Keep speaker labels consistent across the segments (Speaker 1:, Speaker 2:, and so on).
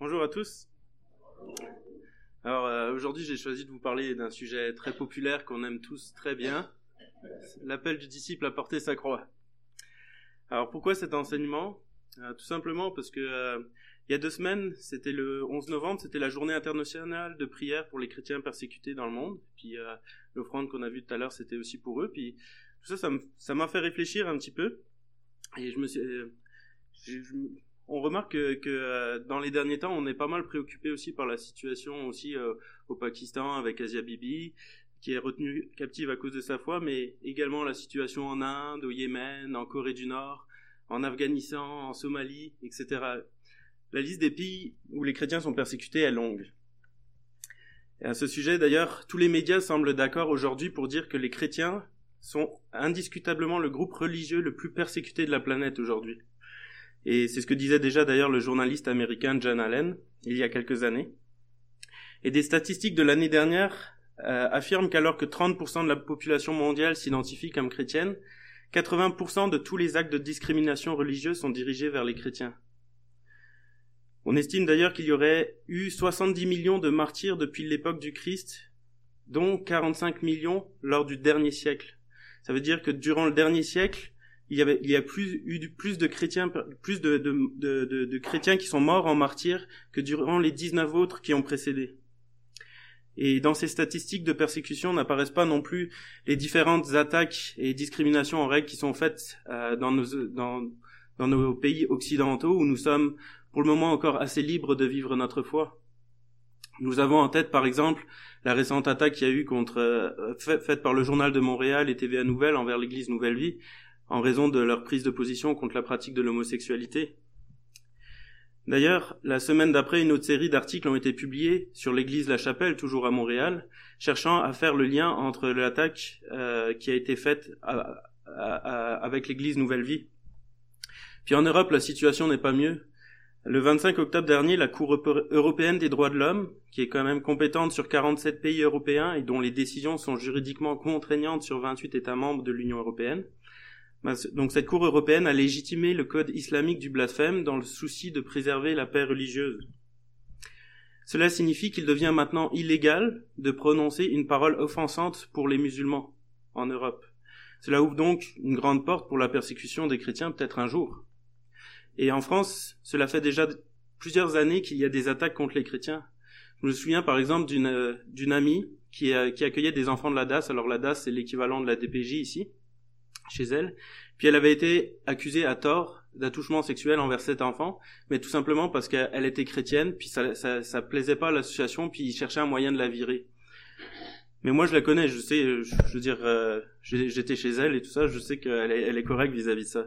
Speaker 1: Bonjour à tous. Alors euh, aujourd'hui j'ai choisi de vous parler d'un sujet très populaire qu'on aime tous très bien, l'appel du disciple à porter sa croix. Alors pourquoi cet enseignement? Euh, Tout simplement parce que euh, il y a deux semaines, c'était le 11 novembre, c'était la journée internationale de prière pour les chrétiens persécutés dans le monde. Puis l'offrande qu'on a vue tout à l'heure, c'était aussi pour eux. Puis tout ça, ça m'a fait réfléchir un petit peu. Et je me suis, on remarque que, euh, dans les derniers temps, on est pas mal préoccupé aussi par la situation aussi euh, au Pakistan avec Asia Bibi, qui est retenue captive à cause de sa foi, mais également la situation en Inde, au Yémen, en Corée du Nord, en Afghanistan, en Somalie, etc. La liste des pays où les chrétiens sont persécutés est longue. Et à ce sujet, d'ailleurs, tous les médias semblent d'accord aujourd'hui pour dire que les chrétiens sont indiscutablement le groupe religieux le plus persécuté de la planète aujourd'hui. Et c'est ce que disait déjà d'ailleurs le journaliste américain John Allen il y a quelques années. Et des statistiques de l'année dernière euh, affirment qu'alors que 30% de la population mondiale s'identifie comme chrétienne, 80% de tous les actes de discrimination religieuse sont dirigés vers les chrétiens. On estime d'ailleurs qu'il y aurait eu 70 millions de martyrs depuis l'époque du Christ, dont 45 millions lors du dernier siècle. Ça veut dire que durant le dernier siècle, il y avait il y a plus eu plus de chrétiens plus de, de, de, de, chrétiens qui sont morts en martyrs que durant les 19 autres qui ont précédé. Et dans ces statistiques de persécution n'apparaissent pas non plus les différentes attaques et discriminations en règle qui sont faites euh, dans, nos, dans, dans nos pays occidentaux où nous sommes pour le moment encore assez libres de vivre notre foi. Nous avons en tête par exemple la récente attaque qu'il y a eu contre euh, faite par le journal de Montréal et TVA Nouvelle envers l'église Nouvelle Vie en raison de leur prise de position contre la pratique de l'homosexualité. D'ailleurs, la semaine d'après, une autre série d'articles ont été publiés sur l'église La Chapelle, toujours à Montréal, cherchant à faire le lien entre l'attaque euh, qui a été faite avec l'église Nouvelle Vie. Puis en Europe, la situation n'est pas mieux. Le 25 octobre dernier, la Cour européenne des droits de l'homme, qui est quand même compétente sur 47 pays européens et dont les décisions sont juridiquement contraignantes sur 28 États membres de l'Union européenne, donc cette Cour européenne a légitimé le code islamique du blasphème dans le souci de préserver la paix religieuse. Cela signifie qu'il devient maintenant illégal de prononcer une parole offensante pour les musulmans en Europe. Cela ouvre donc une grande porte pour la persécution des chrétiens peut-être un jour. Et en France, cela fait déjà plusieurs années qu'il y a des attaques contre les chrétiens. Je me souviens par exemple d'une euh, amie qui, qui accueillait des enfants de la DAS. Alors la DAS c'est l'équivalent de la DPJ ici chez elle. Puis elle avait été accusée à tort d'attouchement sexuel envers cet enfant, mais tout simplement parce qu'elle était chrétienne, puis ça, ça, ça plaisait pas à l'association, puis ils cherchaient un moyen de la virer. Mais moi je la connais, je sais, je, veux dire, euh, j'étais chez elle et tout ça, je sais qu'elle est, elle est correcte vis-à-vis de ça.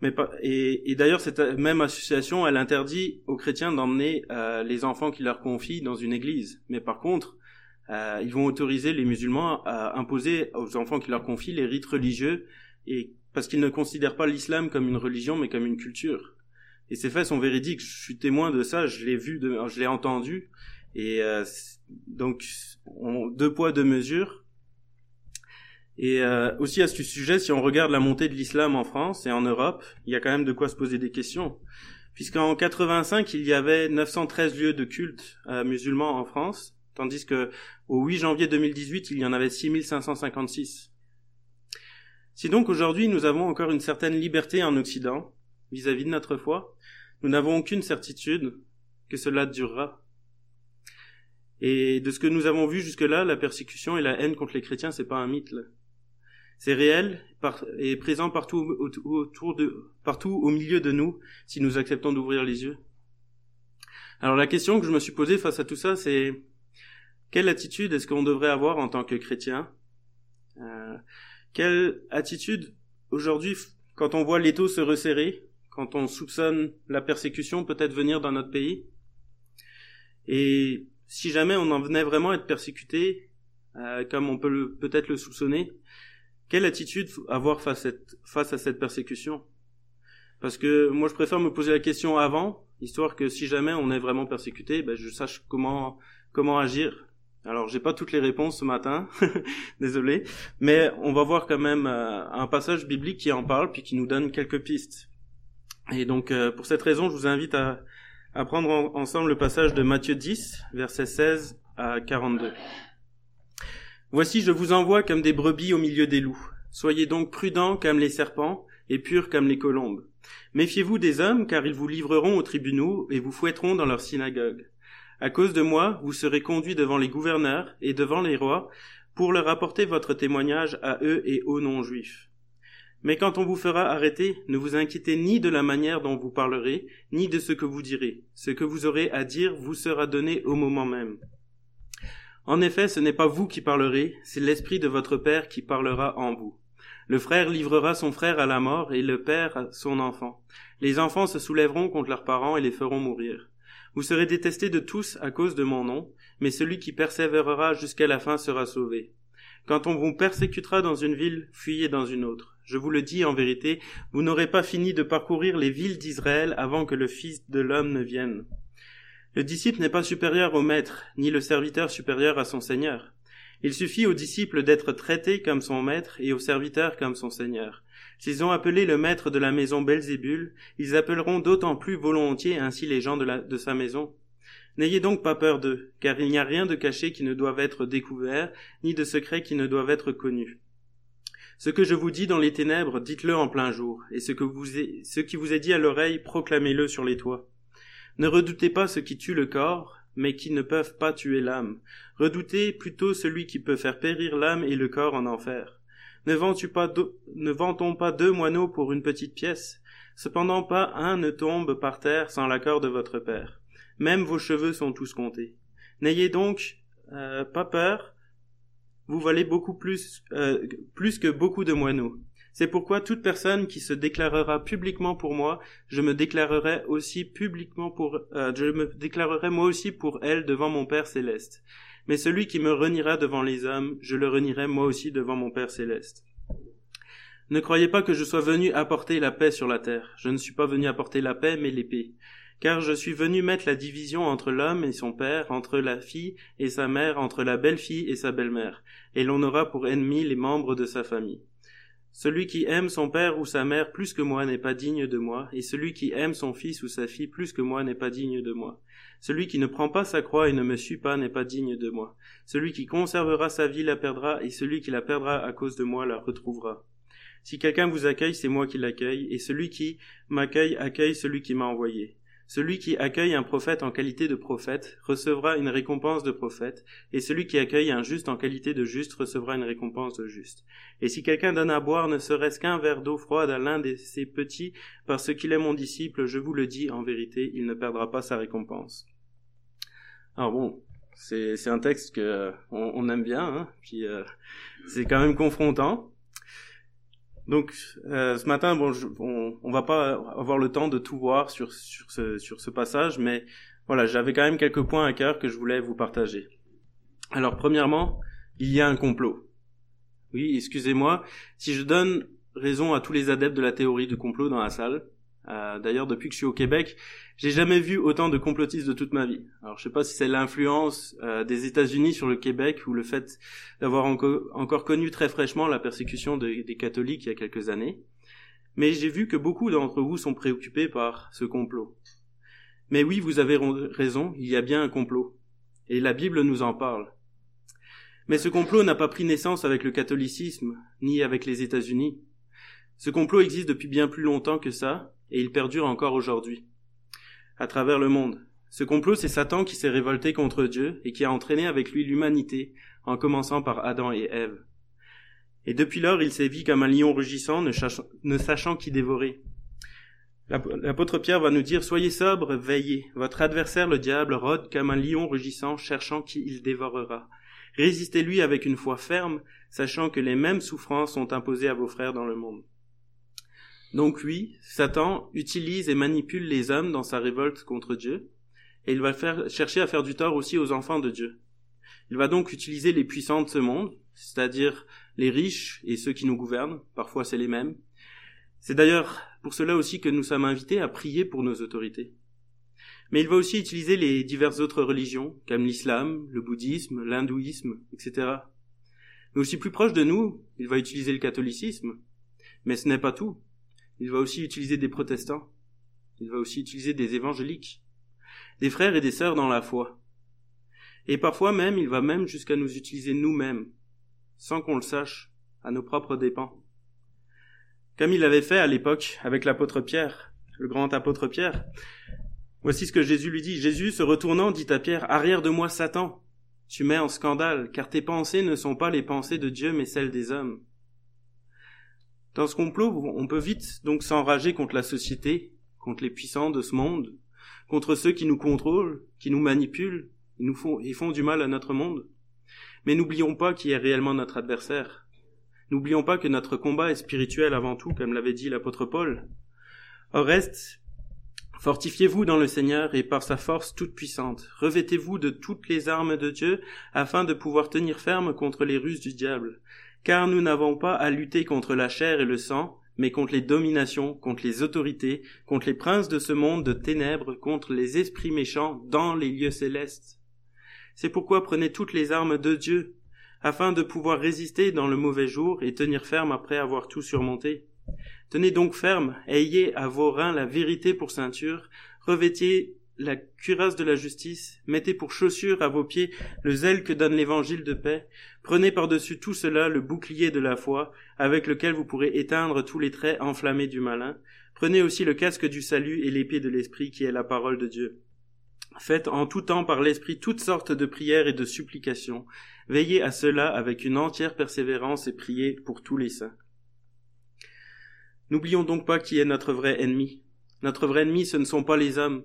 Speaker 1: Mais pas, et, d'ailleurs cette même association, elle interdit aux chrétiens d'emmener euh, les enfants qui leur confient dans une église. Mais par contre, euh, ils vont autoriser les musulmans à imposer aux enfants qui leur confient les rites religieux et parce qu'ils ne considèrent pas l'islam comme une religion mais comme une culture. Et ces faits sont véridiques. Je suis témoin de ça. Je l'ai vu, de, je l'ai entendu. Et euh, donc on, deux poids deux mesures. Et euh, aussi à ce sujet, si on regarde la montée de l'islam en France et en Europe, il y a quand même de quoi se poser des questions. Puisqu'en 85, il y avait 913 lieux de culte musulmans en France, tandis que au 8 janvier 2018, il y en avait 6556. Si donc aujourd'hui nous avons encore une certaine liberté en Occident vis-à-vis de notre foi, nous n'avons aucune certitude que cela durera. Et de ce que nous avons vu jusque-là, la persécution et la haine contre les chrétiens, c'est pas un mythe. C'est réel et présent partout autour de, partout au milieu de nous, si nous acceptons d'ouvrir les yeux. Alors la question que je me suis posée face à tout ça, c'est quelle attitude est-ce qu'on devrait avoir en tant que chrétien? Euh, Quelle attitude aujourd'hui, quand on voit l'étau se resserrer, quand on soupçonne la persécution peut-être venir dans notre pays? Et si jamais on en venait vraiment à être persécuté, euh, comme on peut peut-être le soupçonner, quelle attitude avoir face à cette, face à cette persécution? Parce que moi je préfère me poser la question avant, histoire que si jamais on est vraiment persécuté, ben, je sache comment comment agir alors, j'ai pas toutes les réponses ce matin, désolé, mais on va voir quand même euh, un passage biblique qui en parle puis qui nous donne quelques pistes. Et donc, euh, pour cette raison, je vous invite à, apprendre ensemble le passage de Matthieu 10, versets 16 à 42. Voici, je vous envoie comme des brebis au milieu des loups. Soyez donc prudents comme les serpents et purs comme les colombes. Méfiez-vous des hommes, car ils vous livreront aux tribunaux et vous fouetteront dans leurs synagogues. À cause de moi, vous serez conduits devant les gouverneurs et devant les rois pour leur apporter votre témoignage à eux et aux non-juifs. Mais quand on vous fera arrêter, ne vous inquiétez ni de la manière dont vous parlerez, ni de ce que vous direz. Ce que vous aurez à dire vous sera donné au moment même. En effet, ce n'est pas vous qui parlerez, c'est l'Esprit de votre Père qui parlera en vous. Le frère livrera son frère à la mort et le père son enfant. Les enfants se soulèveront contre leurs parents et les feront mourir. Vous serez détestés de tous à cause de mon nom, mais celui qui persévérera jusqu'à la fin sera sauvé. Quand on vous persécutera dans une ville, fuyez dans une autre. Je vous le dis en vérité, vous n'aurez pas fini de parcourir les villes d'Israël avant que le Fils de l'homme ne vienne. Le disciple n'est pas supérieur au maître, ni le serviteur supérieur à son Seigneur. Il suffit au disciple d'être traité comme son maître et au serviteur comme son Seigneur. S'ils ont appelé le maître de la maison Belzébul, ils appelleront d'autant plus volontiers ainsi les gens de, sa maison. N'ayez donc pas peur d'eux, car il n'y a rien de caché qui ne doive être découvert, ni de secret qui ne doive être connu. Ce que je vous dis dans les ténèbres, dites-le en plein jour, et ce, que vous qui vous est dit à l'oreille, proclamez-le sur les toits. Ne redoutez pas ce qui tue le corps, mais qui ne peuvent pas tuer l'âme. Redoutez plutôt celui qui peut faire périr l'âme et le corps en enfer. Ne, pas ne vantons pas deux moineaux pour une petite pièce? Cependant pas un ne tombe par terre sans l'accord de votre Père. Même vos cheveux sont tous comptés. N'ayez donc euh, pas peur. Vous valez beaucoup plus, euh, plus que beaucoup de moineaux. C'est pourquoi toute personne qui se déclarera publiquement pour moi, je me déclarerai aussi publiquement pour, euh, je me déclarerai moi aussi pour elle devant mon Père céleste. Mais celui qui me reniera devant les hommes, je le renierai moi aussi devant mon Père céleste. Ne croyez pas que je sois venu apporter la paix sur la terre. Je ne suis pas venu apporter la paix, mais l'épée. Car je suis venu mettre la division entre l'homme et son père, entre la fille et sa mère, entre la belle-fille et sa belle-mère, et l'on aura pour ennemis les membres de sa famille. Celui qui aime son père ou sa mère plus que moi n'est pas digne de moi, et celui qui aime son fils ou sa fille plus que moi n'est pas digne de moi. Celui qui ne prend pas sa croix et ne me suit pas n'est pas digne de moi. Celui qui conservera sa vie la perdra, et celui qui la perdra à cause de moi la retrouvera. Si quelqu'un vous accueille, c'est moi qui l'accueille, et celui qui m'accueille accueille celui qui m'a envoyé. Celui qui accueille un prophète en qualité de prophète recevra une récompense de prophète, et celui qui accueille un juste en qualité de juste recevra une récompense de juste. Et si quelqu'un donne à boire ne serait-ce qu'un verre d'eau froide à l'un de ses petits, parce qu'il est mon disciple, je vous le dis en vérité, il ne perdra pas sa récompense. Alors bon, c'est un texte que on, aime bien, hein, puis euh, c'est quand même confrontant. Donc euh, ce matin, bon, on, on va pas avoir le temps de tout voir sur ce sur ce passage, mais voilà, j'avais quand même quelques points à cœur que je voulais vous partager. Alors premièrement, il y a un complot. Oui, excusez-moi, si je donne raison à tous les adeptes de la théorie du complot dans la salle, euh, d'ailleurs, depuis que je suis au Québec, j'ai jamais vu autant de complotistes de toute ma vie. Alors, je sais pas si c'est l'influence euh, des États-Unis sur le Québec ou le fait d'avoir encore connu très fraîchement la persécution des catholiques il y a quelques années, mais j'ai vu que beaucoup d'entre vous sont préoccupés par ce complot. Mais oui, vous avez raison, il y a bien un complot, et la Bible nous en parle. Mais ce complot n'a pas pris naissance avec le catholicisme, ni avec les États-Unis. Ce complot existe depuis bien plus longtemps que ça, et il perdure encore aujourd'hui. À travers le monde. Ce complot, c'est Satan qui s'est révolté contre Dieu et qui a entraîné avec lui l'humanité, en commençant par Adam et Ève. Et depuis lors, il sévit comme un lion rugissant, ne, sachant qui dévorer. L'apôtre Pierre va nous dire Soyez sobres, veillez. Votre adversaire, le diable, rôde comme un lion rugissant, cherchant qui il dévorera. Résistez-lui avec une foi ferme, sachant que les mêmes souffrances sont imposées à vos frères dans le monde. Donc oui, Satan utilise et manipule les hommes dans sa révolte contre Dieu, et il va chercher à faire du tort aussi aux enfants de Dieu. Il va donc utiliser les puissants de ce monde, c'est-à-dire les riches et ceux qui nous gouvernent, parfois c'est les mêmes. C'est d'ailleurs pour cela aussi que nous sommes invités à prier pour nos autorités. Mais il va aussi utiliser les diverses autres religions, comme l'islam, le bouddhisme, l'hindouisme, etc. Mais aussi plus proche de nous, il va utiliser le catholicisme. Mais ce n'est pas tout. Il va aussi utiliser des protestants. Il va aussi utiliser des évangéliques. des frères et des sœurs dans la foi. Et parfois même, il va même jusqu'à nous utiliser nous-mêmes, sans qu'on le sache, à nos propres dépens. Comme il l'avait fait à l'époque avec l'apôtre Pierre, le grand apôtre Pierre. Voici ce que Jésus lui dit. Jésus, se retournant, dit à Pierre, Arrière de moi, Satan. Tu mets en scandale, car tes pensées ne sont pas les pensées de Dieu, mais celles des hommes. Dans ce complot, on peut vite donc s'enrager contre la société, contre les puissants de ce monde, contre ceux qui nous contrôlent, qui nous manipulent, et nous font, font du mal à notre monde. Mais n'oublions pas qui est réellement notre adversaire. N'oublions pas que notre combat est spirituel avant tout, comme l'avait dit l'apôtre Paul. Au reste, fortifiez-vous dans le Seigneur et par sa force toute puissante. Revêtez-vous de toutes les armes de Dieu afin de pouvoir tenir ferme contre les ruses du diable. Car nous n'avons pas à lutter contre la chair et le sang, mais contre les dominations, contre les autorités, contre les princes de ce monde de ténèbres, contre les esprits méchants dans les lieux célestes. C'est pourquoi prenez toutes les armes de Dieu, afin de pouvoir résister dans le mauvais jour et tenir ferme après avoir tout surmonté. Tenez donc ferme, ayez à vos reins la vérité pour ceinture, revêtiez la cuirasse de la justice, mettez pour chaussure à vos pieds le zèle que donne l'évangile de paix, prenez par-dessus tout cela le bouclier de la foi, avec lequel vous pourrez éteindre tous les traits enflammés du malin, prenez aussi le casque du salut et l'épée de l'esprit qui est la parole de Dieu. Faites en tout temps par l'Esprit toutes sortes de prières et de supplications. Veillez à cela avec une entière persévérance et priez pour tous les saints. N'oublions donc pas qui est notre vrai ennemi. Notre vrai ennemi, ce ne sont pas les hommes,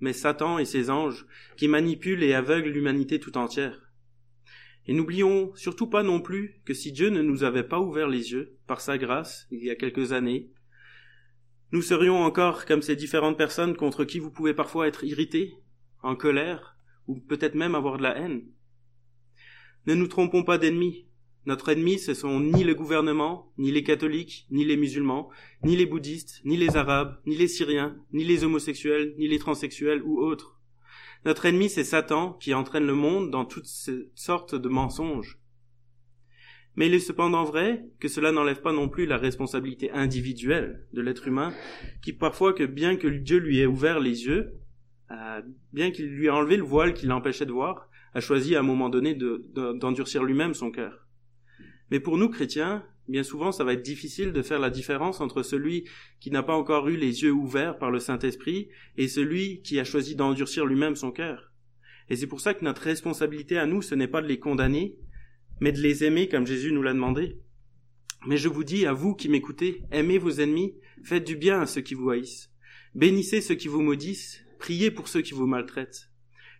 Speaker 1: mais Satan et ses anges, qui manipulent et aveuglent l'humanité tout entière. Et n'oublions surtout pas non plus que si Dieu ne nous avait pas ouvert les yeux, par sa grâce, il y a quelques années, nous serions encore comme ces différentes personnes contre qui vous pouvez parfois être irrités, en colère, ou peut-être même avoir de la haine. Ne nous trompons pas d'ennemis. Notre ennemi, ce sont ni le gouvernement, ni les catholiques, ni les musulmans, ni les bouddhistes, ni les arabes, ni les syriens, ni les homosexuels, ni les transsexuels ou autres. Notre ennemi, c'est Satan qui entraîne le monde dans toutes sortes de mensonges. Mais il est cependant vrai que cela n'enlève pas non plus la responsabilité individuelle de l'être humain, qui parfois que bien que Dieu lui ait ouvert les yeux, bien qu'il lui ait enlevé le voile qui l'empêchait de voir, a choisi à un moment donné d'endurcir lui-même son cœur. Mais pour nous chrétiens, bien souvent ça va être difficile de faire la différence entre celui qui n'a pas encore eu les yeux ouverts par le Saint-Esprit et celui qui a choisi d'endurcir lui-même son cœur. Et c'est pour ça que notre responsabilité à nous, ce n'est pas de les condamner, mais de les aimer comme Jésus nous l'a demandé. Mais je vous dis, à vous qui m'écoutez, aimez vos ennemis, faites du bien à ceux qui vous haïssent, bénissez ceux qui vous maudissent, Priez pour ceux qui vous maltraitent.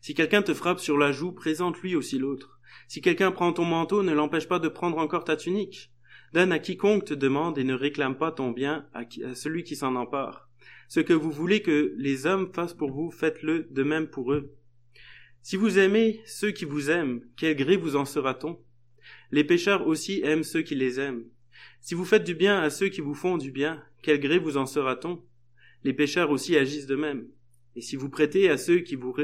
Speaker 1: Si quelqu'un te frappe sur la joue, présente-lui aussi l'autre. Si quelqu'un prend ton manteau, ne l'empêche pas de prendre encore ta tunique. Donne à quiconque te demande et ne réclame pas ton bien à, celui qui s'en empare. Ce que vous voulez que les hommes fassent pour vous, faites-le de même pour eux. Si vous aimez ceux qui vous aiment, quel gré vous en sera-t-on? Les pécheurs aussi aiment ceux qui les aiment. Si vous faites du bien à ceux qui vous font du bien, quel gré vous en sera-t-on? Les pécheurs aussi agissent de même. Et si vous prêtez à ceux qui vous,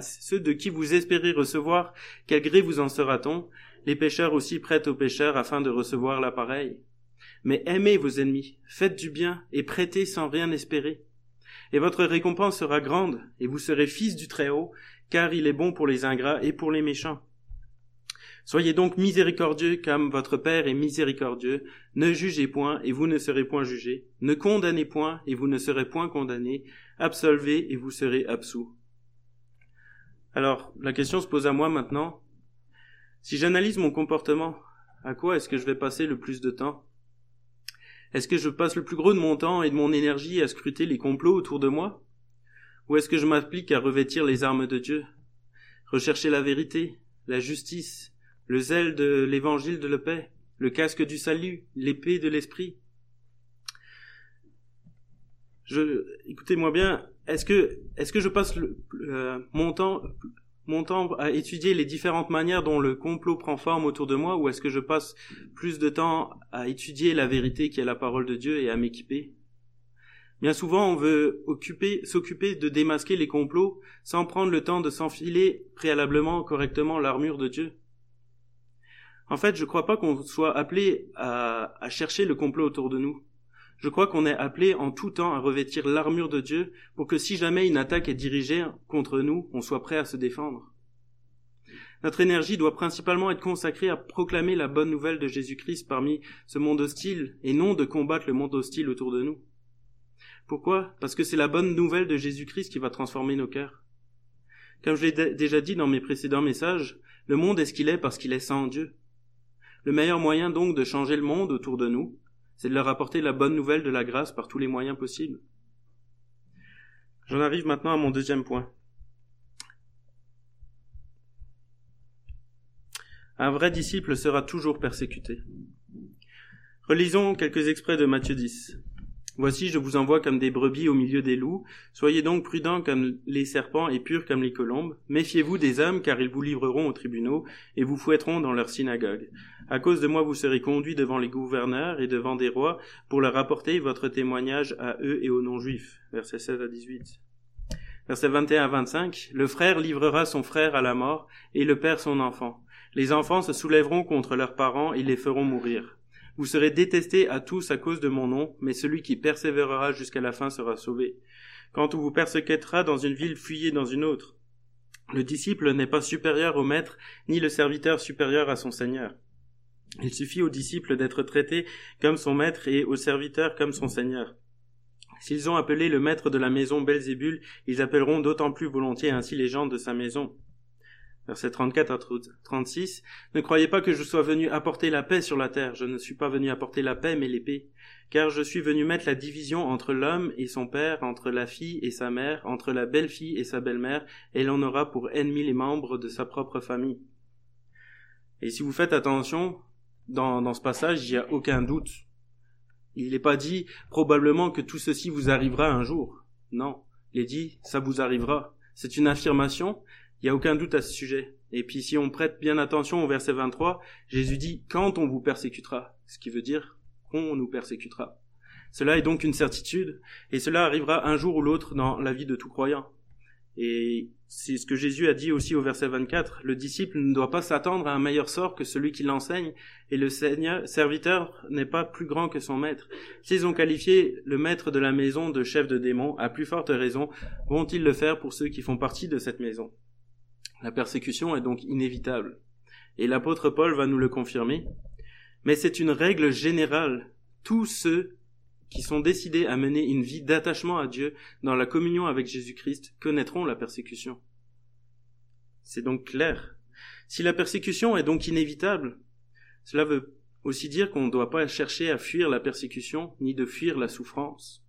Speaker 1: ceux de qui vous espérez recevoir, quel gré vous en sera-t-on? Les pécheurs aussi prêtent aux pécheurs afin de recevoir l'appareil. Mais aimez vos ennemis, faites du bien et prêtez sans rien espérer. Et votre récompense sera grande, et vous serez fils du Très-Haut, car il est bon pour les ingrats et pour les méchants. Soyez donc miséricordieux comme votre Père est miséricordieux. Ne jugez point et vous ne serez point jugés. Ne condamnez point et vous ne serez point condamnés. Absolvez et vous serez absous. Alors, la question se pose à moi maintenant. Si j'analyse mon comportement, à quoi est-ce que je vais passer le plus de temps? Est-ce que je passe le plus gros de mon temps et de mon énergie à scruter les complots autour de moi? Ou est-ce que je m'applique à revêtir les armes de Dieu? Rechercher la vérité, la justice, le zèle de l'évangile de la paix, le casque du salut, l'épée de l'esprit? Je, écoutez-moi bien, est-ce que, est-ce que je passe euh, mon temps, mon temps à étudier les différentes manières dont le complot prend forme autour de moi, ou est-ce que je passe plus de temps à étudier la vérité qui est la parole de Dieu et à m'équiper? Bien souvent, on veut occuper, s'occuper de démasquer les complots sans prendre le temps de s'enfiler préalablement correctement l'armure de Dieu. En fait, je ne crois pas qu'on soit appelé à, chercher le complot autour de nous. Je crois qu'on est appelé en tout temps à revêtir l'armure de Dieu pour que si jamais une attaque est dirigée contre nous, on soit prêt à se défendre. Notre énergie doit principalement être consacrée à proclamer la bonne nouvelle de Jésus-Christ parmi ce monde hostile et non de combattre le monde hostile autour de nous. Pourquoi? Parce que c'est la bonne nouvelle de Jésus-Christ qui va transformer nos cœurs. Comme je l'ai déjà dit dans mes précédents messages, le monde est ce qu'il est parce qu'il est sans Dieu. Le meilleur moyen donc de changer le monde autour de nous, c'est de leur apporter la bonne nouvelle de la grâce par tous les moyens possibles. J'en arrive maintenant à mon deuxième point. Un vrai disciple sera toujours persécuté. Relisons quelques extraits de Matthieu 10. Voici, je vous envoie comme des brebis au milieu des loups. Soyez donc prudents comme les serpents et purs comme les colombes. Méfiez-vous des hommes, car ils vous livreront aux tribunaux et vous fouetteront dans leurs synagogues. À cause de moi, vous serez conduits devant les gouverneurs et devant des rois pour leur apporter votre témoignage à eux et aux non-juifs. Versets 16 à 18. Versets 21 à 25. Le frère livrera son frère à la mort et le père son enfant. Les enfants se soulèveront contre leurs parents et les feront mourir. Vous serez détestés à tous à cause de mon nom, mais celui qui persévérera jusqu'à la fin sera sauvé. Quand on vous persécutera dans une ville, fuyez dans une autre. Le disciple n'est pas supérieur au maître, ni le serviteur supérieur à son seigneur. Il suffit au disciple d'être traité comme son maître et au serviteur comme son seigneur. S'ils ont appelé le maître de la maison Belzébul, ils appelleront d'autant plus volontiers ainsi les gens de sa maison verset 34 à 36, Ne croyez pas que je sois venu apporter la paix sur la terre, je ne suis pas venu apporter la paix mais l'épée, car je suis venu mettre la division entre l'homme et son père, entre la fille et sa mère, entre la belle-fille et sa belle-mère, et l'on aura pour ennemis les membres de sa propre famille. Et si vous faites attention, dans, dans ce passage, il n'y a aucun doute. Il n'est pas dit probablement que tout ceci vous arrivera un jour. Non, il est dit ça vous arrivera. C'est une affirmation, il n'y a aucun doute à ce sujet. Et puis si on prête bien attention au verset 23, Jésus dit quand on vous persécutera, ce qui veut dire qu'on nous persécutera. Cela est donc une certitude, et cela arrivera un jour ou l'autre dans la vie de tout croyant. Et c'est ce que Jésus a dit aussi au verset 24. Le disciple ne doit pas s'attendre à un meilleur sort que celui qui l'enseigne, et le Seigneur, serviteur n'est pas plus grand que son maître. S'ils ont qualifié le maître de la maison de chef de démon, à plus forte raison, vont-ils le faire pour ceux qui font partie de cette maison? La persécution est donc inévitable. Et l'apôtre Paul va nous le confirmer. Mais c'est une règle générale. Tous ceux qui sont décidés à mener une vie d'attachement à Dieu dans la communion avec Jésus-Christ connaîtront la persécution. C'est donc clair. Si la persécution est donc inévitable, cela veut aussi dire qu'on ne doit pas chercher à fuir la persécution ni de fuir la souffrance.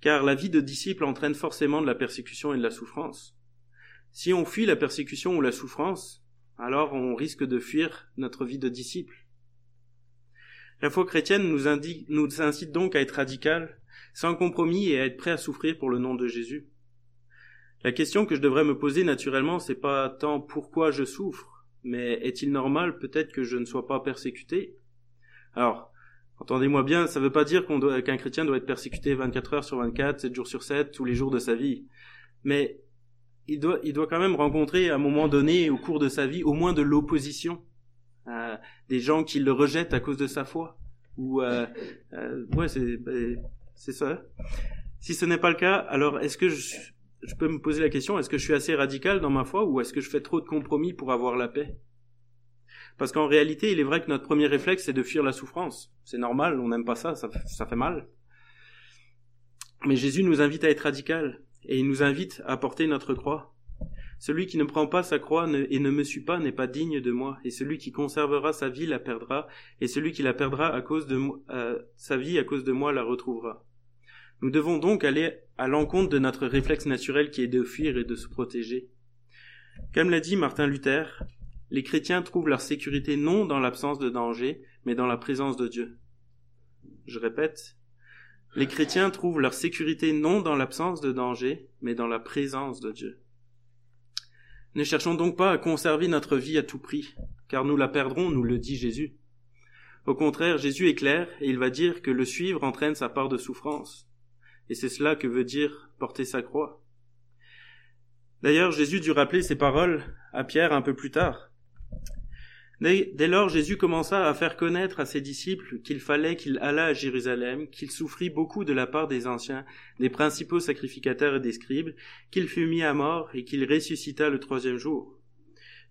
Speaker 1: Car la vie de disciple entraîne forcément de la persécution et de la souffrance. Si on fuit la persécution ou la souffrance, alors on risque de fuir notre vie de disciple. La foi chrétienne nous, incite donc à être radical, sans compromis et à être prêt à souffrir pour le nom de Jésus. La question que je devrais me poser naturellement, c'est pas tant pourquoi je souffre, mais est-il normal peut-être que je ne sois pas persécuté? Alors, entendez-moi bien, ça ne veut pas dire qu'un chrétien doit être persécuté 24 heures sur 24, 7 jours sur 7, tous les jours de sa vie. Mais il doit, il doit quand même rencontrer à un moment donné au cours de sa vie au moins de l'opposition, euh, des gens qui le rejettent à cause de sa foi. Ou euh, euh, ouais, c'est ben, c'est ça. Si ce n'est pas le cas, alors est-ce que je, je peux me poser la question est-ce que je suis assez radical dans ma foi ou est-ce que je fais trop de compromis pour avoir la paix? Parce qu'en réalité, il est vrai que notre premier réflexe c'est de fuir la souffrance. C'est normal, on n'aime pas ça, ça, ça fait mal. Mais Jésus nous invite à être radical et il nous invite à porter notre croix. Celui qui ne prend pas sa croix et ne me suit pas n'est pas digne de moi, et celui qui conservera sa vie la perdra, et celui qui la perdra à cause de euh, sa vie à cause de moi la retrouvera. Nous devons donc aller à l'encontre de notre réflexe naturel qui est de fuir et de se protéger. Comme l'a dit Martin Luther, les chrétiens trouvent leur sécurité non dans l'absence de danger, mais dans la présence de Dieu. Je répète, les chrétiens trouvent leur sécurité non dans l'absence de danger, mais dans la présence de Dieu. Ne cherchons donc pas à conserver notre vie à tout prix, car nous la perdrons, nous le dit Jésus. Au contraire, Jésus est clair, et il va dire que le suivre entraîne sa part de souffrance. Et c'est cela que veut dire porter sa croix. D'ailleurs, Jésus dut rappeler ces paroles à Pierre un peu plus tard. Dès lors, Jésus commença à faire connaître à ses disciples qu'il fallait qu'il allât à Jérusalem, qu'il souffrit beaucoup de la part des anciens, des principaux sacrificateurs et des scribes, qu'il fut mis à mort et qu'il ressuscita le troisième jour.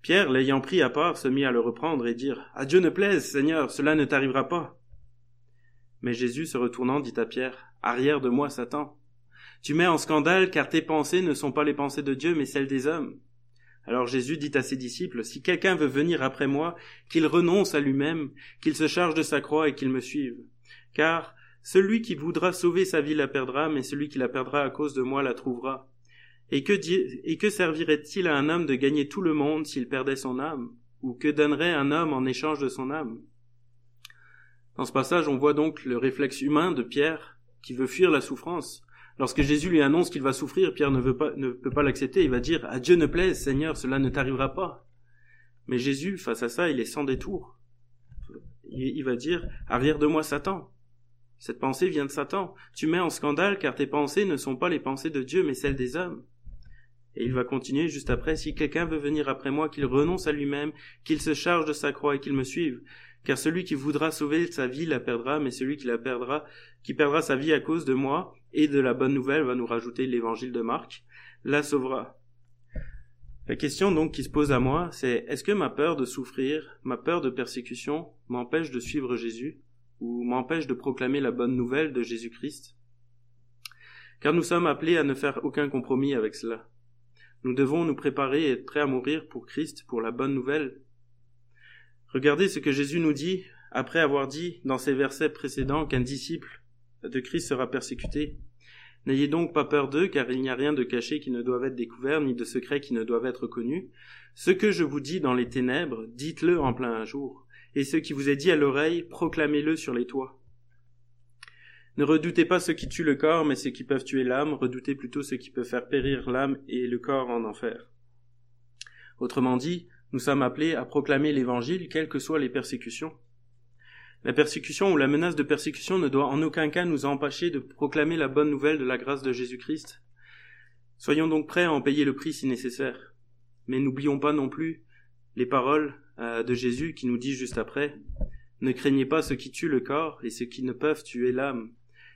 Speaker 1: Pierre, l'ayant pris à part, se mit à le reprendre et dire, À Dieu ne plaise, Seigneur, cela ne t'arrivera pas. Mais Jésus, se retournant, dit à Pierre, Arrière de moi, Satan. Tu mets en scandale car tes pensées ne sont pas les pensées de Dieu, mais celles des hommes. Alors Jésus dit à ses disciples, Si quelqu'un veut venir après moi, qu'il renonce à lui-même, qu'il se charge de sa croix et qu'il me suive. Car celui qui voudra sauver sa vie la perdra, mais celui qui la perdra à cause de moi la trouvera. Et que, et que servirait-il à un homme de gagner tout le monde s'il perdait son âme? Ou que donnerait un homme en échange de son âme? Dans ce passage, on voit donc le réflexe humain de Pierre qui veut fuir la souffrance. Lorsque Jésus lui annonce qu'il va souffrir, Pierre ne, veut pas, ne peut pas l'accepter. Il va dire À Dieu ne plaise, Seigneur, cela ne t'arrivera pas. Mais Jésus, face à ça, il est sans détour. Il, va dire Arrière de moi, Satan. Cette pensée vient de Satan. Tu mets en scandale car tes pensées ne sont pas les pensées de Dieu, mais celles des hommes. Et il va continuer juste après Si quelqu'un veut venir après moi, qu'il renonce à lui-même, qu'il se charge de sa croix et qu'il me suive. Car celui qui voudra sauver sa vie la perdra, mais celui qui la perdra, qui perdra sa vie à cause de moi et de la bonne nouvelle, va nous rajouter l'évangile de Marc, la sauvera. La question donc qui se pose à moi, c'est est-ce que ma peur de souffrir, ma peur de persécution, m'empêche de suivre Jésus, ou m'empêche de proclamer la bonne nouvelle de Jésus-Christ? Car nous sommes appelés à ne faire aucun compromis avec cela. Nous devons nous préparer et être prêts à mourir pour Christ, pour la bonne nouvelle, Regardez ce que Jésus nous dit après avoir dit dans ces versets précédents qu'un disciple de Christ sera persécuté. N'ayez donc pas peur d'eux, car il n'y a rien de caché qui ne doive être découvert, ni de secret qui ne doive être connu. Ce que je vous dis dans les ténèbres, dites-le en plein jour, et ce qui vous est dit à l'oreille, proclamez-le sur les toits. Ne redoutez pas ceux qui tuent le corps, mais ceux qui peuvent tuer l'âme, redoutez plutôt ceux qui peuvent faire périr l'âme et le corps en enfer. Autrement dit, nous sommes appelés à proclamer l'Évangile, quelles que soient les persécutions. La persécution ou la menace de persécution ne doit en aucun cas nous empêcher de proclamer la bonne nouvelle de la grâce de Jésus-Christ. Soyons donc prêts à en payer le prix si nécessaire. Mais n'oublions pas non plus les paroles euh, de Jésus qui nous dit juste après Ne craignez pas ceux qui tuent le corps et ceux qui ne peuvent tuer l'âme.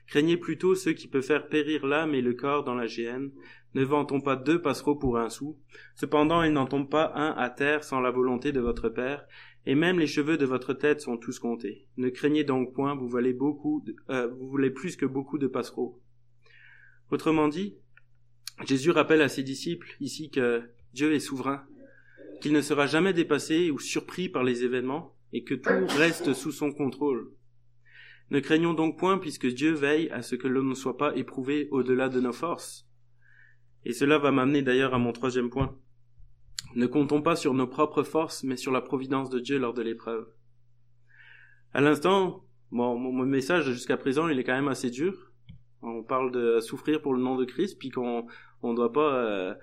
Speaker 1: Craignez plutôt ceux qui peuvent faire périr l'âme et le corps dans la géhenne. Ne vend-on pas deux passereaux pour un sou Cependant, il n'en tombe pas un à terre sans la volonté de votre Père, et même les cheveux de votre tête sont tous comptés. Ne craignez donc point, vous valez beaucoup, euh, vous voulez plus que beaucoup de passereaux. Autrement dit, Jésus rappelle à ses disciples ici que Dieu est souverain, qu'il ne sera jamais dépassé ou surpris par les événements, et que tout reste sous son contrôle. Ne craignons donc point puisque Dieu veille à ce que l'on ne soit pas éprouvé au-delà de nos forces. Et cela va m'amener d'ailleurs à mon troisième point. Ne comptons pas sur nos propres forces, mais sur la providence de Dieu lors de l'épreuve. À l'instant, mon message jusqu'à présent, il est quand même assez dur. On parle de souffrir pour le nom de Christ, puis qu'on ne doit pas euh,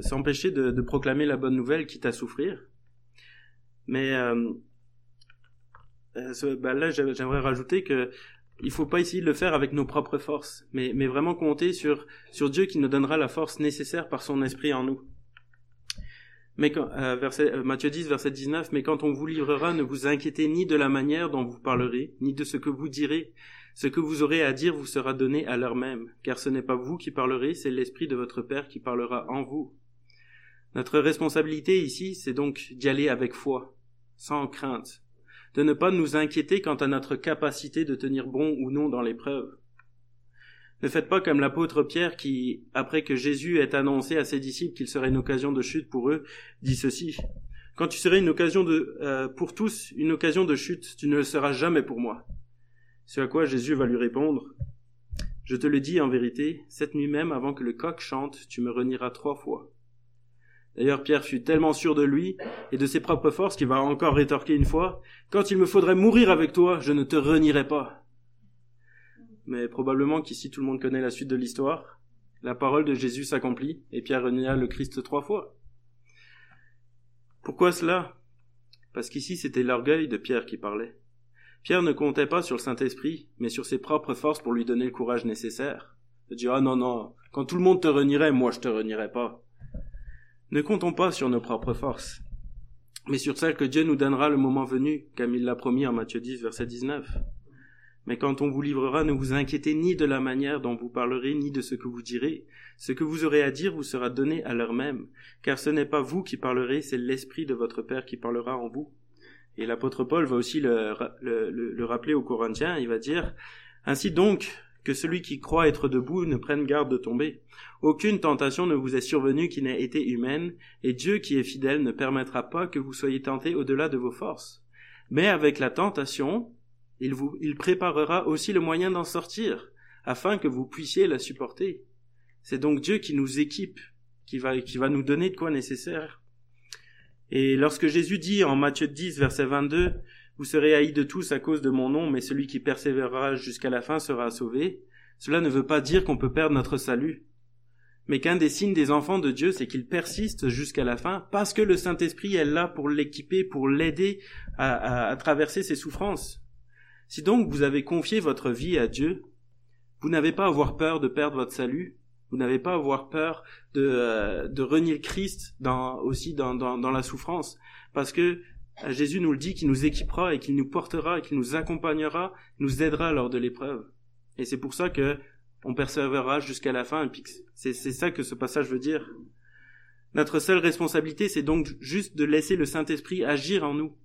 Speaker 1: s'empêcher de, proclamer la bonne nouvelle, quitte à souffrir. Mais euh, euh, bah là, j'aimerais rajouter que il faut pas essayer de le faire avec nos propres forces, mais, vraiment compter sur Dieu qui nous donnera la force nécessaire par son esprit en nous. Mais quand, euh, verset, euh, Matthieu 10, verset 19, mais quand on vous livrera, ne vous inquiétez ni de la manière dont vous parlerez, ni de ce que vous direz. Ce que vous aurez à dire vous sera donné à l'heure même, car ce n'est pas vous qui parlerez, c'est l'Esprit de votre Père qui parlera en vous. Notre responsabilité ici, c'est donc d'y aller avec foi, sans crainte, de ne pas nous inquiéter quant à notre capacité de tenir bon ou non dans l'épreuve. Ne faites pas comme l'apôtre Pierre qui, après que Jésus ait annoncé à ses disciples qu'il serait une occasion de chute pour eux, dit ceci. Quand tu serais une occasion de, euh, pour tous, une occasion de chute, tu ne le seras jamais pour moi. Ce à quoi Jésus va lui répondre. Je te le dis en vérité, cette nuit même avant que le coq chante, tu me renieras trois fois. D'ailleurs, Pierre fut tellement sûr de lui et de ses propres forces qu'il va encore rétorquer une fois, Quand il me faudrait mourir avec toi, je ne te renierai pas. Mais probablement qu'ici tout le monde connaît la suite de l'histoire. La parole de Jésus s'accomplit et Pierre renia le Christ trois fois. Pourquoi cela? Parce qu'ici c'était l'orgueil de Pierre qui parlait. Pierre ne comptait pas sur le Saint-Esprit, mais sur ses propres forces pour lui donner le courage nécessaire. De dire, ah non, non, quand tout le monde te renierait, moi je te renierai pas. Ne comptons pas sur nos propres forces. mais sur celle que Dieu nous donnera le moment venu, comme il l'a promis en Matthieu 10, verset 19. Mais quand on vous livrera, ne vous inquiétez ni de la manière dont vous parlerez, ni de ce que vous direz. Ce que vous aurez à dire vous sera donné à l'heure même, car ce n'est pas vous qui parlerez, c'est l'Esprit de votre Père qui parlera en vous. Et l'apôtre Paul va aussi le, le, le rappeler aux Corinthiens, il va dire, Ainsi donc, que celui qui croit être debout ne prenne garde de tomber. Aucune tentation ne vous est survenue qui n'ait été humaine, et Dieu qui est fidèle ne permettra pas que vous soyez tentés au-delà de vos forces. Mais avec la tentation, il vous, préparera aussi le moyen d'en sortir, afin que vous puissiez la supporter. C'est donc Dieu qui nous équipe, qui va, qui va nous donner de quoi nécessaire. Et lorsque Jésus dit en Matthieu 10, verset 22, vous serez haïs de tous à cause de mon nom, mais celui qui persévérera jusqu'à la fin sera sauvé. Cela ne veut pas dire qu'on peut perdre notre salut, mais qu'un des signes des enfants de Dieu, c'est qu'ils persistent jusqu'à la fin, parce que le Saint-Esprit est là pour l'équiper, pour l'aider à, à, traverser ses souffrances. Si donc vous avez confié votre vie à Dieu, vous n'avez pas à avoir peur de perdre votre salut, vous n'avez pas à avoir peur de, euh, de renier le Christ dans, aussi dans, dans, la souffrance, parce que Jésus nous le dit qu'il nous équipera et qu'il nous portera et qu'il nous accompagnera, nous aidera lors de l'épreuve. Et c'est pour ça que on persévérera jusqu'à la fin. C'est ça que ce passage veut dire. Notre seule responsabilité, c'est donc juste de laisser le Saint-Esprit agir en nous.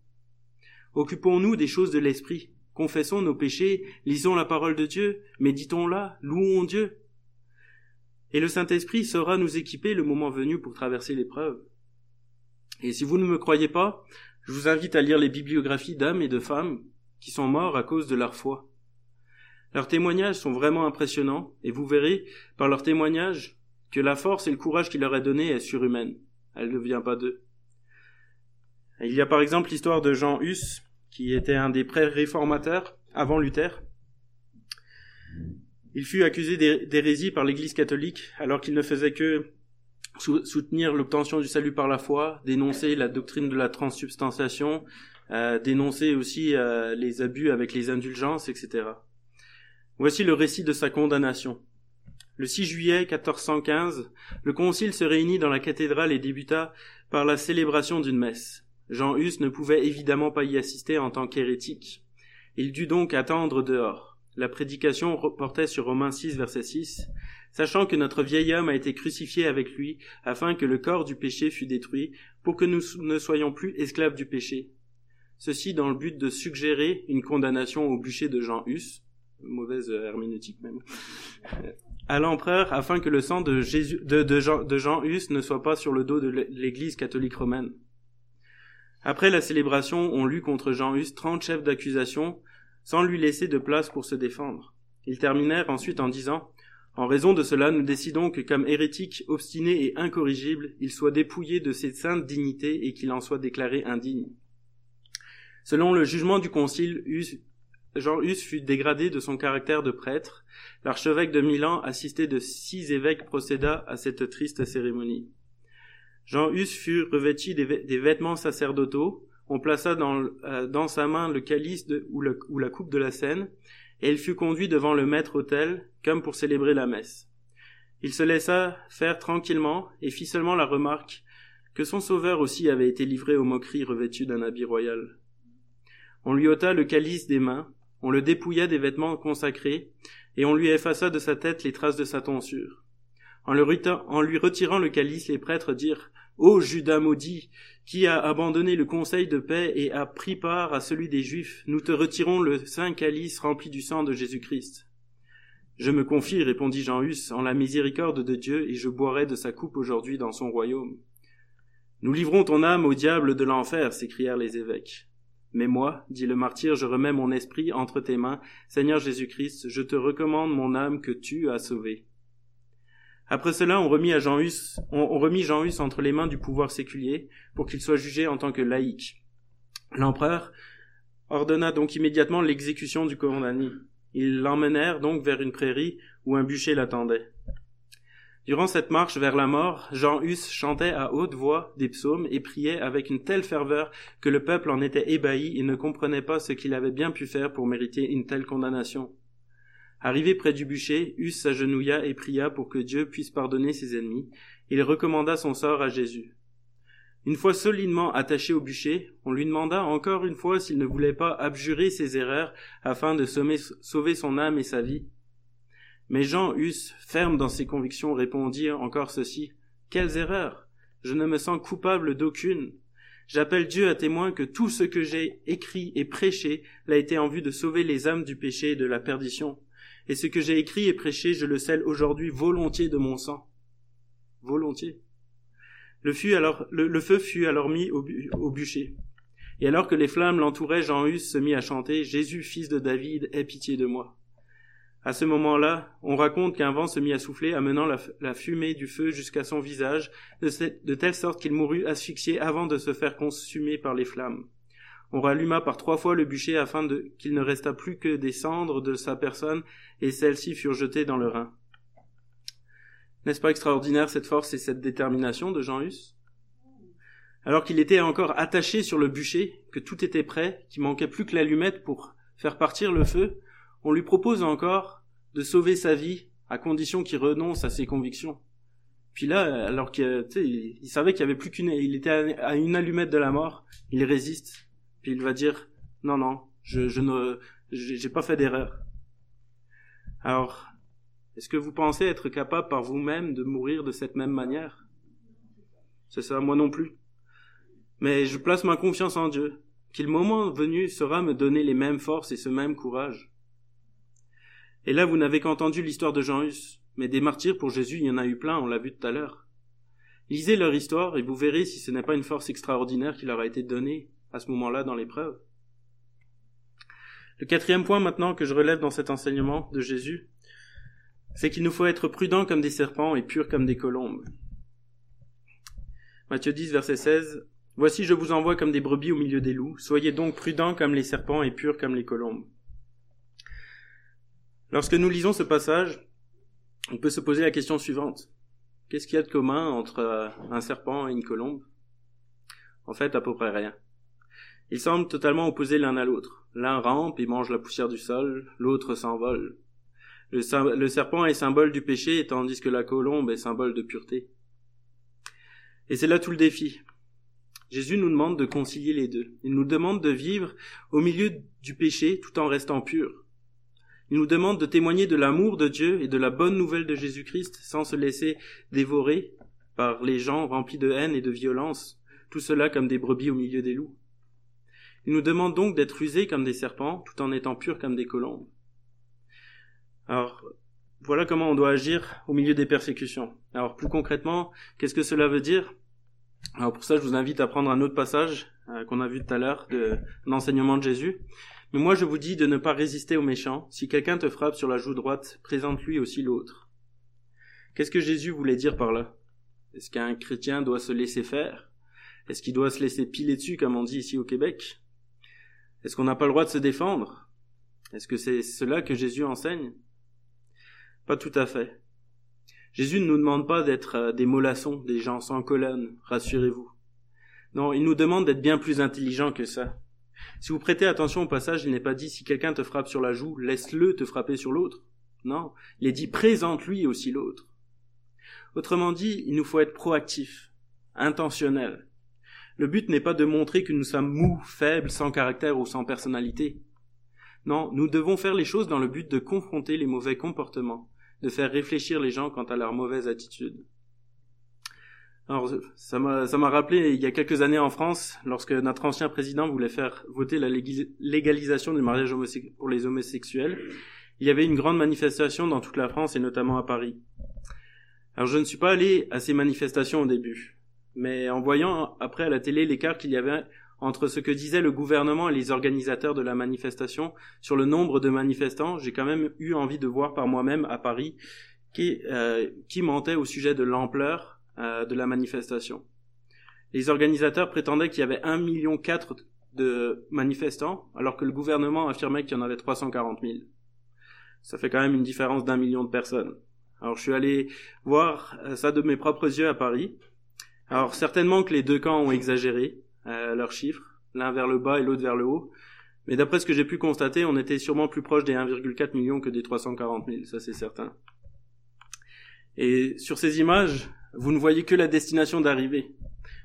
Speaker 1: Occupons-nous des choses de l'Esprit. Confessons nos péchés, lisons la parole de Dieu, méditons-la, louons Dieu. Et le Saint-Esprit saura nous équiper le moment venu pour traverser l'épreuve. Et si vous ne me croyez pas, je vous invite à lire les bibliographies d'hommes et de femmes qui sont morts à cause de leur foi. Leurs témoignages sont vraiment impressionnants, et vous verrez par leurs témoignages que la force et le courage qu'il leur est donné est surhumaine. Elle ne vient pas d'eux. Il y a par exemple l'histoire de Jean Hus, qui était un des pré-réformateurs avant Luther. Il fut accusé d'hérésie par l'Église catholique alors qu'il ne faisait que soutenir l'obtention du salut par la foi, dénoncer la doctrine de la transsubstantiation, euh, dénoncer aussi euh, les abus avec les indulgences, etc. Voici le récit de sa condamnation. Le 6 juillet 1415, le concile se réunit dans la cathédrale et débuta par la célébration d'une messe. Jean Hus ne pouvait évidemment pas y assister en tant qu'hérétique. Il dut donc attendre dehors. La prédication portait sur Romains 6 verset 6 sachant que notre vieil homme a été crucifié avec lui, afin que le corps du péché fût détruit, pour que nous ne soyons plus esclaves du péché. Ceci dans le but de suggérer une condamnation au bûcher de Jean Hus, mauvaise herméneutique même, à l'empereur, afin que le sang de, Jésus, de, Jean, de Jean Hus ne soit pas sur le dos de l'Église catholique romaine. Après la célébration, on lut contre Jean Hus trente chefs d'accusation, sans lui laisser de place pour se défendre. Ils terminèrent ensuite en disant en raison de cela, nous décidons que comme hérétique, obstiné et incorrigible, il soit dépouillé de ses saintes dignités et qu'il en soit déclaré indigne. Selon le jugement du concile, Jean Hus fut dégradé de son caractère de prêtre. L'archevêque de Milan, assisté de six évêques, procéda à cette triste cérémonie. Jean Hus fut revêtu des, vêtements sacerdotaux. On plaça dans, euh, sa main le calice ou, ou la coupe de la scène, et il fut conduit devant le maître-autel, comme pour célébrer la messe. Il se laissa faire tranquillement, et fit seulement la remarque que son sauveur aussi avait été livré aux moqueries revêtu d'un habit royal. On lui ôta le calice des mains, on le dépouilla des vêtements consacrés, et on lui effaça de sa tête les traces de sa tonsure. En, lui retirant le calice, les prêtres dirent Ô Judas maudit, qui a abandonné le conseil de paix et a pris part à celui des Juifs, nous te retirons le saint calice rempli du sang de Jésus-Christ. Je me confie, répondit Jean Hus, en la miséricorde de Dieu, et je boirai de sa coupe aujourd'hui dans son royaume. Nous livrons ton âme au diable de l'enfer, s'écrièrent les évêques. Mais moi, dit le martyr, je remets mon esprit entre tes mains. Seigneur Jésus-Christ, je te recommande mon âme que tu as sauvée. Après cela, on remit, à Jean Hus, remit Jean Hus entre les mains du pouvoir séculier pour qu'il soit jugé en tant que laïc. L'empereur ordonna donc immédiatement l'exécution du condamné. Ils l'emmenèrent donc vers une prairie où un bûcher l'attendait. Durant cette marche vers la mort, Jean Hus chantait à haute voix des psaumes et priait avec une telle ferveur que le peuple en était ébahi et ne comprenait pas ce qu'il avait bien pu faire pour mériter une telle condamnation. Arrivé près du bûcher, Hus s'agenouilla et pria pour que Dieu puisse pardonner ses ennemis. Il recommanda son sort à Jésus. Une fois solidement attaché au bûcher, on lui demanda encore une fois s'il ne voulait pas abjurer ses erreurs afin de sauver son âme et sa vie. Mais Jean Hus, ferme dans ses convictions, répondit encore ceci. Quelles erreurs? Je ne me sens coupable d'aucune. J'appelle Dieu à témoin que tout ce que j'ai écrit et prêché l'a été en vue de sauver les âmes du péché et de la perdition. Et ce que j'ai écrit et prêché, je le scelle aujourd'hui volontiers de mon sang. Volontiers. Le, feu fut alors mis au, bûcher. Et alors que les flammes l'entouraient, Jean Hus se mit à chanter Jésus, fils de David, aie pitié de moi. À ce moment-là, on raconte qu'un vent se mit à souffler, amenant la, fumée du feu jusqu'à son visage, de, telle sorte qu'il mourut asphyxié avant de se faire consumer par les flammes. On ralluma par trois fois le bûcher afin qu'il ne restât plus que des cendres de sa personne, et celles-ci furent jetées dans le Rhin. N'est-ce pas extraordinaire cette force et cette détermination de Jean Hus? Alors qu'il était encore attaché sur le bûcher, que tout était prêt, qu'il manquait plus que l'allumette pour faire partir le feu, on lui propose encore de sauver sa vie à condition qu'il renonce à ses convictions. Puis là, alors qu'il il savait qu'il y avait plus qu'une, il était à une allumette de la mort, il résiste. Il va dire non non, je, je ne, j'ai pas fait d'erreur. Alors, est-ce que vous pensez être capable par vous-même de mourir de cette même manière? C'est ça, moi non plus. Mais je place ma confiance en Dieu, qu'il moment venu sera me donner les mêmes forces et ce même courage. Et là, vous n'avez qu'entendu l'histoire de Jean Hus, mais des martyrs pour Jésus, il y en a eu plein, on l'a vu tout à l'heure. Lisez leur histoire et vous verrez si ce n'est pas une force extraordinaire qui leur a été donnée à ce moment-là dans l'épreuve. Le quatrième point maintenant que je relève dans cet enseignement de Jésus, c'est qu'il nous faut être prudents comme des serpents et purs comme des colombes. Matthieu 10, verset 16. Voici, je vous envoie comme des brebis au milieu des loups. Soyez donc prudents comme les serpents et purs comme les colombes. Lorsque nous lisons ce passage, on peut se poser la question suivante. Qu'est-ce qu'il y a de commun entre un serpent et une colombe? En fait, à peu près rien. Ils semblent totalement opposés l'un à l'autre. L'un rampe et mange la poussière du sol, l'autre s'envole. Le, le, serpent est symbole du péché, tandis que la colombe est symbole de pureté. Et c'est là tout le défi. Jésus nous demande de concilier les deux. Il nous demande de vivre au milieu du péché tout en restant pur. Il nous demande de témoigner de l'amour de Dieu et de la bonne nouvelle de Jésus-Christ sans se laisser dévorer par les gens remplis de haine et de violence, tout cela comme des brebis au milieu des loups. Il nous demande donc d'être usés comme des serpents tout en étant purs comme des colombes. Alors, voilà comment on doit agir au milieu des persécutions. Alors, plus concrètement, qu'est-ce que cela veut dire? Alors, pour ça, je vous invite à prendre un autre passage euh, qu'on a vu tout à l'heure de l'enseignement de Jésus. Mais moi je vous dis de ne pas résister aux méchants. Si quelqu'un te frappe sur la joue droite, présente-lui aussi l'autre. Qu'est-ce que Jésus voulait dire par là? Est-ce qu'un chrétien doit se laisser faire? Est-ce qu'il doit se laisser piler dessus comme on dit ici au Québec? Est-ce qu'on n'a pas le droit de se défendre? Est-ce que c'est cela que Jésus enseigne? Pas tout à fait. Jésus ne nous demande pas d'être euh, des mollassons, des gens sans colonne, rassurez-vous. Non, il nous demande d'être bien plus intelligents que ça. Si vous prêtez attention au passage, il n'est pas dit si quelqu'un te frappe sur la joue, laisse-le te frapper sur l'autre. Non, il est dit présente-lui aussi l'autre. Autrement dit, il nous faut être proactif, intentionnel. Le but n'est pas de montrer que nous sommes mous, faibles, sans caractère ou sans personnalité. Non, nous devons faire les choses dans le but de confronter les mauvais comportements, de faire réfléchir les gens quant à leur mauvaise attitude. Alors, ça m'a rappelé il y a quelques années en France, lorsque notre ancien président voulait faire voter la légalisation du mariage pour les homosexuels, il y avait une grande manifestation dans toute la France et notamment à Paris. Alors, je ne suis pas allé à ces manifestations au début, mais en voyant après à la télé l'écart qu'il y avait entre ce que disait le gouvernement et les organisateurs de la manifestation sur le nombre de manifestants, j'ai quand même eu envie de voir par moi-même à Paris qui, euh, qui mentait au sujet de l'ampleur euh, de la manifestation. Les organisateurs prétendaient qu'il y avait 1,4 million de manifestants, alors que le gouvernement affirmait qu'il y en avait 340 000. Ça fait quand même une différence d'un million de personnes. Alors je suis allé voir euh, ça de mes propres yeux à Paris. Alors certainement que les deux camps ont exagéré euh, leurs chiffres, l'un vers le bas et l'autre vers le haut. Mais d'après ce que j'ai pu constater, on était sûrement plus proche des 1,4 millions que des 340 000, ça c'est certain. Et sur ces images, vous ne voyez que la destination d'arrivée.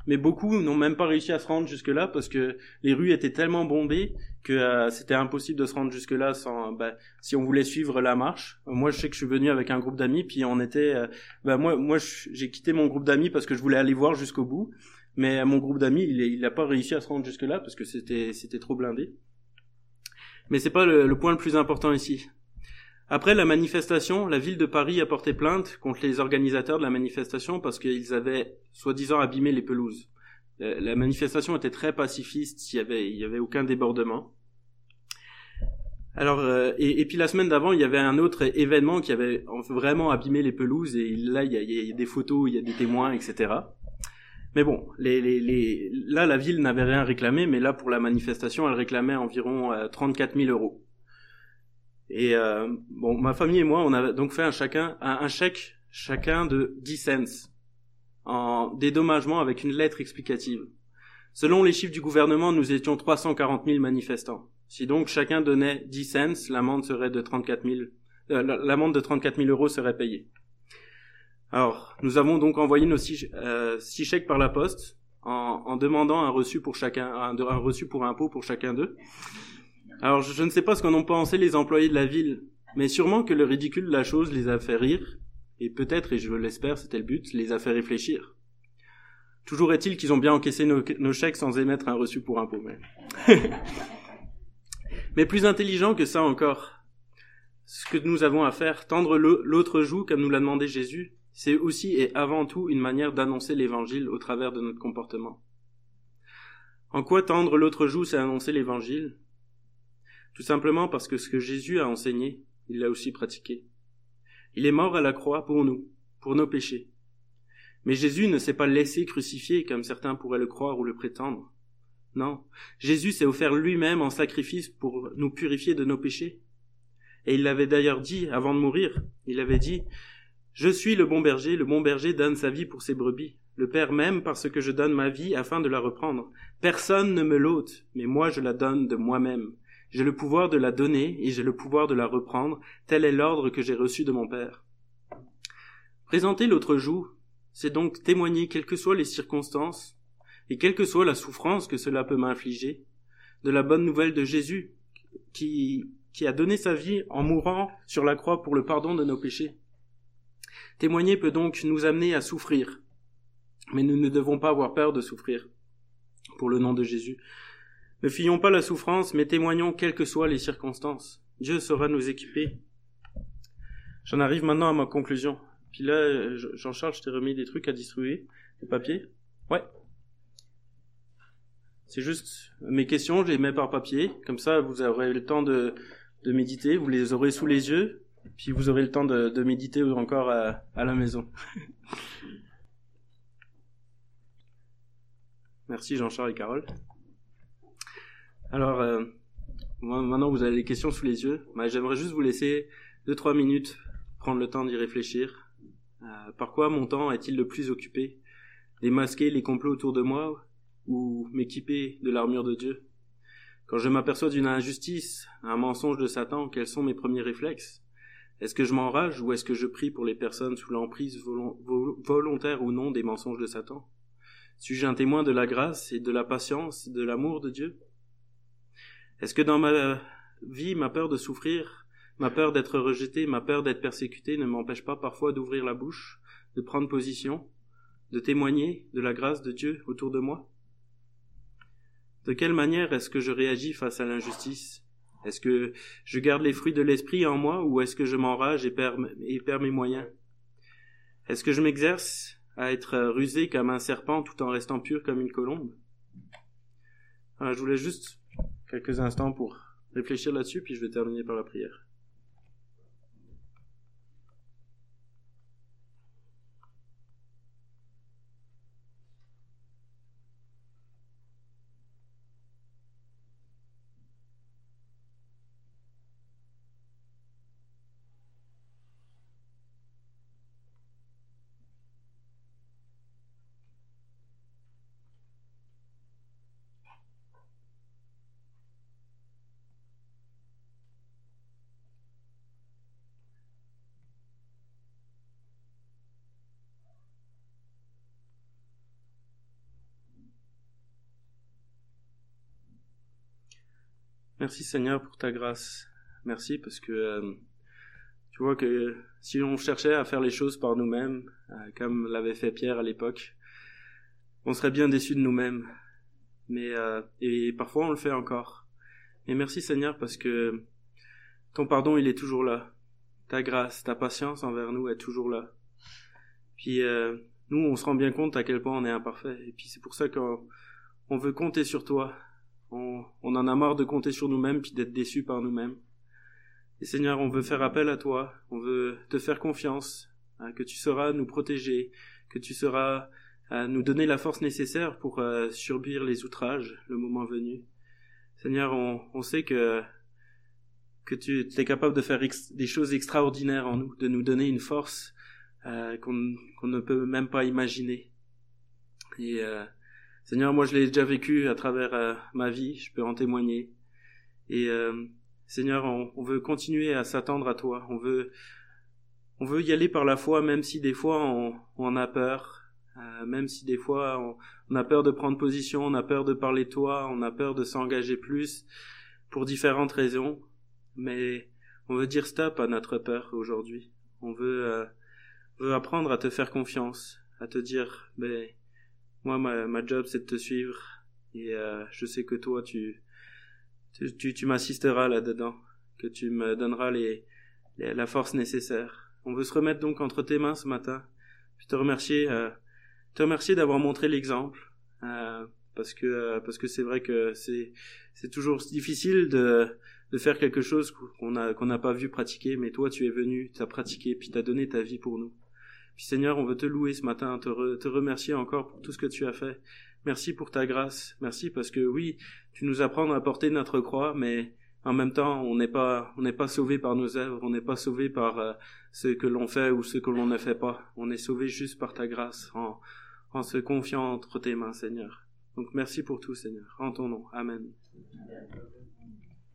Speaker 1: Mais beaucoup n'ont même pas réussi à se rendre jusque-là parce que les rues étaient tellement bondées que euh, c'était impossible de se rendre jusque-là sans bah, si on voulait suivre la marche. Moi, je sais que je suis venu avec un groupe d'amis, puis on était, euh, bah, moi, moi, j'ai quitté mon groupe d'amis parce que je voulais aller voir jusqu'au bout, mais mon groupe d'amis, il n'a pas réussi à se rendre jusque-là parce que c'était c'était trop blindé. Mais c'est pas le point le plus important ici. Après la manifestation, la ville de Paris a porté plainte contre les organisateurs de la manifestation parce qu'ils avaient soi-disant abîmé les pelouses. Euh, la manifestation était très pacifiste, il y avait, aucun débordement. Alors, euh, et, puis la semaine d'avant, il y avait un autre événement qui avait vraiment abîmé les pelouses, et là, il y a, des photos, il y a des témoins, etc. Mais bon, là, la ville n'avait rien réclamé, mais là, pour la manifestation, elle réclamait environ 34 euh, 000 euros. Et euh, bon, ma famille et moi, on a donc fait un chacun un, chèque chacun de 10 cents en dédommagement avec une lettre explicative. Selon les chiffres du gouvernement, nous étions 340 000 manifestants. Si donc chacun donnait 10 cents, l'amende serait de 34 000, euh, l'amende de 34 000 euros serait payée. Alors, nous avons donc envoyé nos six, euh, six chèques par la poste en, en, demandant un reçu pour chacun, un, un reçu pour impôt pour chacun d'eux. Alors je, ne sais pas ce qu'en ont pensé les employés de la ville, mais sûrement que le ridicule de la chose les a fait rire, et peut-être, et je l'espère, c'était le but, les a fait réfléchir. Toujours est-il qu'ils ont bien encaissé nos, chèques sans émettre un reçu pour impôt. Mais... mais plus intelligent que ça encore, ce que nous avons à faire, tendre l'autre joue comme nous l'a demandé Jésus, c'est aussi et avant tout une manière d'annoncer l'évangile au travers de notre comportement. En quoi tendre l'autre joue, c'est annoncer l'évangile? Tout simplement parce que ce que Jésus a enseigné, il l'a aussi pratiqué. Il est mort à la croix pour nous, pour nos péchés. Mais Jésus ne s'est pas laissé crucifier comme certains pourraient le croire ou le prétendre. Non, Jésus s'est offert lui-même en sacrifice pour nous purifier de nos péchés. Et il l'avait d'ailleurs dit avant de mourir, il avait dit, Je suis le bon berger, le bon berger donne sa vie pour ses brebis. Le Père m'aime parce que je donne ma vie afin de la reprendre. Personne ne me l'ôte, mais moi je la donne de moi-même. J'ai le pouvoir de la donner et j'ai le pouvoir de la reprendre, tel est l'ordre que j'ai reçu de mon Père. Présenter l'autre joue, c'est donc témoigner, quelles que soient les circonstances, et quelle que soit la souffrance que cela peut m'infliger, de la bonne nouvelle de Jésus, qui, qui a donné sa vie en mourant sur la croix pour le pardon de nos péchés. Témoigner peut donc nous amener à souffrir, mais nous ne devons pas avoir peur de souffrir pour le nom de Jésus. Ne fuyons pas la souffrance, mais témoignons quelles que soient les circonstances. Dieu saura nous équiper. J'en arrive maintenant à ma conclusion. Puis là, Jean-Charles, je t'ai remis des trucs à distribuer, des papiers? Ouais. C'est juste mes questions, je les mets par papier. Comme ça, vous aurez le temps de, méditer, vous les aurez sous les yeux, puis vous aurez le temps de, de méditer encore à, à la maison. Merci Jean-Charles et Carole. Alors, euh, maintenant vous avez les questions sous les yeux. J'aimerais juste vous laisser deux trois minutes prendre le temps d'y réfléchir. Euh, par quoi mon temps est-il le plus occupé? Démasquer les complots autour de moi ou m'équiper de l'armure de Dieu? Quand je m'aperçois d'une injustice, un mensonge de Satan, quels sont mes premiers réflexes? Est-ce que je m'enrage ou est-ce que je prie pour les personnes sous l'emprise volontaire ou non des mensonges de Satan? Suis-je un témoin de la grâce et de la patience, de l'amour de Dieu? Est-ce que dans ma vie, ma peur de souffrir, ma peur d'être rejeté, ma peur d'être persécuté ne m'empêche pas parfois d'ouvrir la bouche, de prendre position, de témoigner de la grâce de Dieu autour de moi? De quelle manière est-ce que je réagis face à l'injustice? Est-ce que je garde les fruits de l'esprit en moi ou est-ce que je m'enrage et perds, et perds mes moyens? Est-ce que je m'exerce à être rusé comme un serpent tout en restant pur comme une colombe? Je voulais juste quelques instants pour réfléchir là-dessus, puis je vais terminer par la prière. Merci Seigneur pour ta grâce. Merci parce que euh, tu vois que si on cherchait à faire les choses par nous-mêmes, euh, comme l'avait fait Pierre à l'époque, on serait bien déçus de nous-mêmes. Mais euh, et parfois on le fait encore. Mais merci Seigneur parce que ton pardon il est toujours là. Ta grâce, ta patience envers nous est toujours là. Puis nous on se rend bien compte à quel point on est imparfait. Et puis c'est pour ça qu'on on veut compter sur toi on, en a marre de compter sur nous-mêmes puis d'être déçus par nous-mêmes. Et Seigneur, on veut faire appel à toi, on veut te faire confiance, hein, que tu sauras nous protéger, que tu sauras euh, nous donner la force nécessaire pour euh, subir les outrages le moment venu. Seigneur, on, sait que que tu es capable de faire des choses extraordinaires en nous, de nous donner une force euh, qu'on ne peut même pas imaginer. Et Seigneur, moi je l'ai déjà vécu à travers euh, ma vie, je peux en témoigner. Et euh, Seigneur, on, veut continuer à s'attendre à toi. On veut, on veut y aller par la foi, même si des fois on, on a peur, euh, même si des fois on, on, a peur de prendre position, on a peur de parler de toi, on a peur de s'engager plus pour différentes raisons. Mais on veut dire stop à notre peur aujourd'hui. On veut, veut apprendre à te faire confiance, à te dire, ben moi, ma, ma job, c'est de te suivre. Et euh, je sais que toi, tu, tu, tu, m'assisteras là-dedans, que tu me donneras les, la force nécessaire. On veut se remettre donc entre tes mains ce matin. Puis te remercier, euh, te remercier d'avoir montré l'exemple, euh, parce que euh, parce que c'est vrai que c'est c'est toujours difficile de de faire quelque chose qu'on a qu'on n'a pas vu pratiquer, mais toi tu es venu, tu as pratiqué, puis tu as donné ta vie pour nous. Puis Seigneur, on veut te louer ce matin, te, remercier encore pour tout ce que tu as fait. Merci pour ta grâce. Merci parce que oui, tu nous apprends à porter notre croix, mais en même temps, on n'est pas, on n'est pas sauvé par nos œuvres, on n'est pas sauvé par euh, ce que l'on fait ou ce que l'on ne fait pas. On est sauvé juste par ta grâce, en, en se confiant entre tes mains, Seigneur. Donc merci pour tout, Seigneur. En ton nom. Amen.